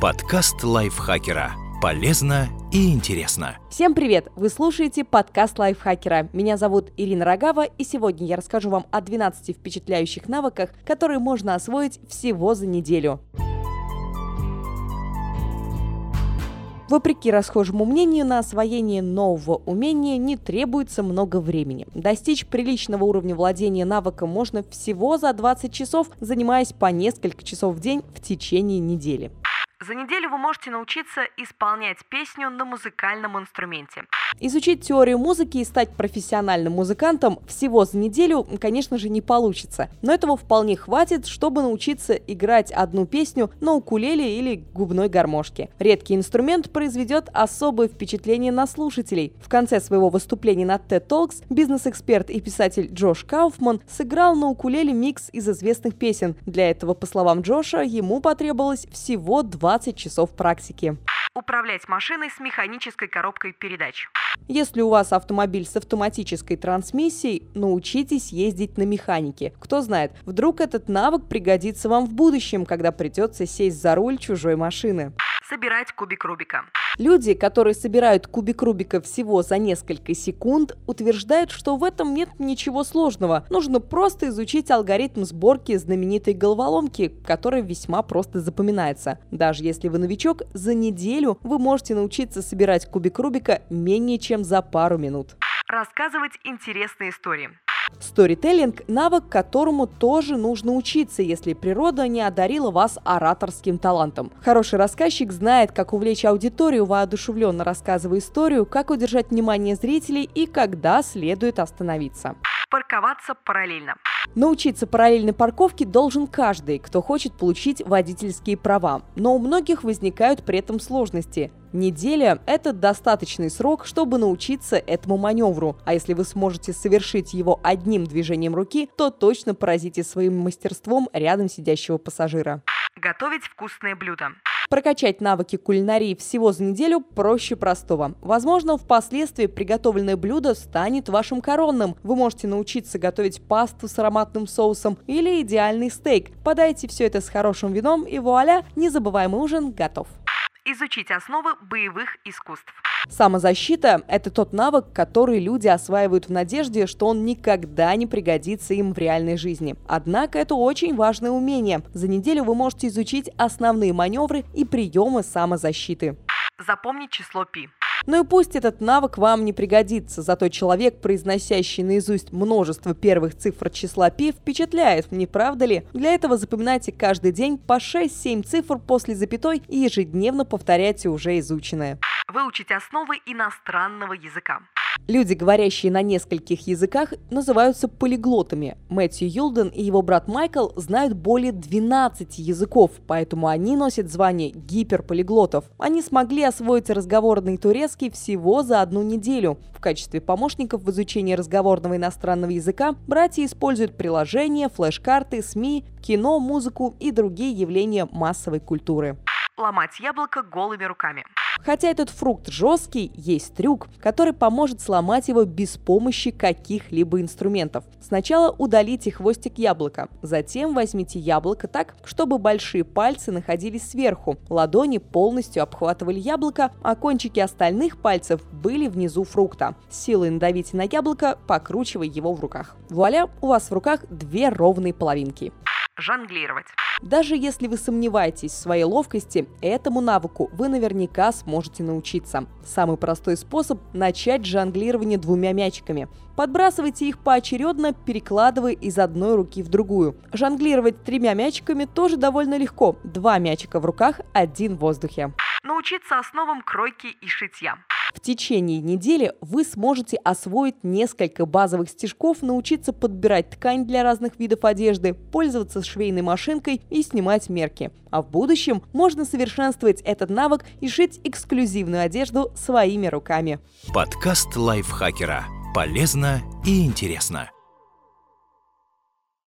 Подкаст лайфхакера. Полезно и интересно. Всем привет! Вы слушаете подкаст лайфхакера. Меня зовут Ирина Рогава, и сегодня я расскажу вам о 12 впечатляющих навыках, которые можно освоить всего за неделю. Вопреки расхожему мнению, на освоение нового умения не требуется много времени. Достичь приличного уровня владения навыком можно всего за 20 часов, занимаясь по несколько часов в день в течение недели. За неделю вы можете научиться исполнять песню на музыкальном инструменте. Изучить теорию музыки и стать профессиональным музыкантом всего за неделю, конечно же, не получится. Но этого вполне хватит, чтобы научиться играть одну песню на укулеле или губной гармошке. Редкий инструмент произведет особое впечатление на слушателей. В конце своего выступления на TED Talks бизнес-эксперт и писатель Джош Кауфман сыграл на укулеле микс из известных песен. Для этого, по словам Джоша, ему потребовалось всего два 20 часов практики. Управлять машиной с механической коробкой передач. Если у вас автомобиль с автоматической трансмиссией, научитесь ездить на механике. Кто знает, вдруг этот навык пригодится вам в будущем, когда придется сесть за руль чужой машины собирать кубик Рубика. Люди, которые собирают кубик Рубика всего за несколько секунд, утверждают, что в этом нет ничего сложного. Нужно просто изучить алгоритм сборки знаменитой головоломки, который весьма просто запоминается. Даже если вы новичок, за неделю вы можете научиться собирать кубик Рубика менее чем за пару минут. Рассказывать интересные истории. Сторителлинг – навык, которому тоже нужно учиться, если природа не одарила вас ораторским талантом. Хороший рассказчик знает, как увлечь аудиторию, воодушевленно рассказывая историю, как удержать внимание зрителей и когда следует остановиться парковаться параллельно. Научиться параллельной парковке должен каждый, кто хочет получить водительские права. Но у многих возникают при этом сложности. Неделя – это достаточный срок, чтобы научиться этому маневру. А если вы сможете совершить его одним движением руки, то точно поразите своим мастерством рядом сидящего пассажира. Готовить вкусные блюда. Прокачать навыки кулинарии всего за неделю проще простого. Возможно, впоследствии приготовленное блюдо станет вашим коронным. Вы можете научиться готовить пасту с ароматным соусом или идеальный стейк. Подайте все это с хорошим вином и вуаля, незабываемый ужин готов. Изучить основы боевых искусств. Самозащита – это тот навык, который люди осваивают в надежде, что он никогда не пригодится им в реальной жизни. Однако это очень важное умение. За неделю вы можете изучить основные маневры и приемы самозащиты. Запомнить число пи. Ну и пусть этот навык вам не пригодится, зато человек, произносящий наизусть множество первых цифр числа пи, впечатляет, не правда ли? Для этого запоминайте каждый день по 6-7 цифр после запятой и ежедневно повторяйте уже изученное. Выучить основы иностранного языка. Люди, говорящие на нескольких языках, называются полиглотами. Мэтью Юлден и его брат Майкл знают более 12 языков, поэтому они носят звание гиперполиглотов. Они смогли освоить разговорный турецкий всего за одну неделю. В качестве помощников в изучении разговорного иностранного языка братья используют приложения, флеш-карты, СМИ, кино, музыку и другие явления массовой культуры. Ломать яблоко голыми руками. Хотя этот фрукт жесткий, есть трюк, который поможет сломать его без помощи каких-либо инструментов. Сначала удалите хвостик яблока, затем возьмите яблоко так, чтобы большие пальцы находились сверху, ладони полностью обхватывали яблоко, а кончики остальных пальцев были внизу фрукта. Силой надавите на яблоко, покручивая его в руках. Вуаля, у вас в руках две ровные половинки жонглировать. Даже если вы сомневаетесь в своей ловкости, этому навыку вы наверняка сможете научиться. Самый простой способ – начать жонглирование двумя мячиками. Подбрасывайте их поочередно, перекладывая из одной руки в другую. Жонглировать тремя мячиками тоже довольно легко. Два мячика в руках, один в воздухе. Научиться основам кройки и шитья. В течение недели вы сможете освоить несколько базовых стежков, научиться подбирать ткань для разных видов одежды, пользоваться швейной машинкой и снимать мерки. А в будущем можно совершенствовать этот навык и шить эксклюзивную одежду своими руками. Подкаст лайфхакера. Полезно и интересно.